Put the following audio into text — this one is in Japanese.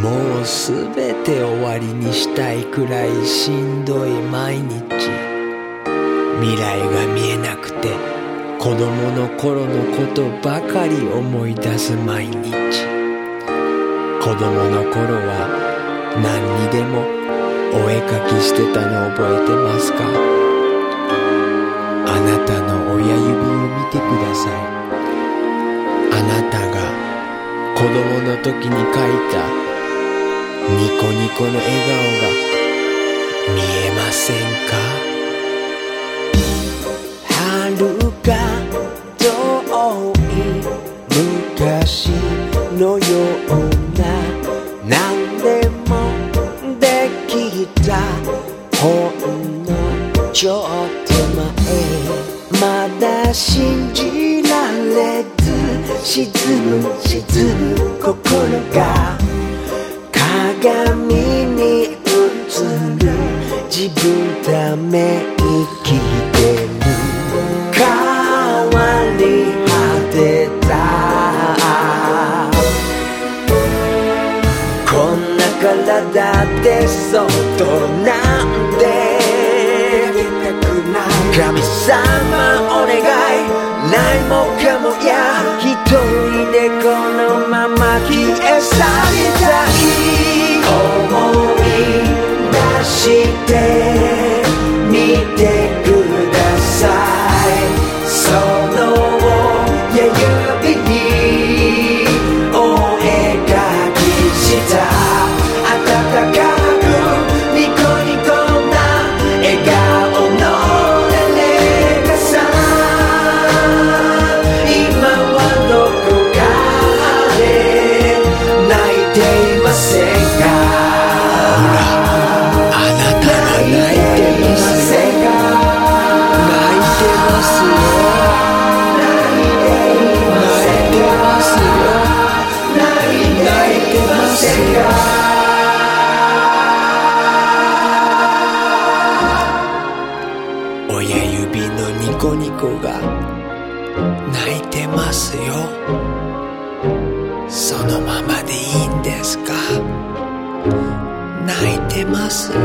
もうすべて終わりにしたいくらいしんどい毎日。未来が見えなくて子供の頃のことばかり思い出す毎日。子供の頃は何にでもお絵かきしてたの覚えてますか？あなたの親指を見てください。あなたが子供の時に描いたニコニコの笑顔が見えませんか？遥か遠い昔のような何でもできたほんのちょっと前まだ信じられず沈む沈む心が鏡に映る自分ため息てる。変わり果てた。こんな体でそっとなんで。神様お願い。泣いてますよ。そのままでいいんですか？泣いてますよ。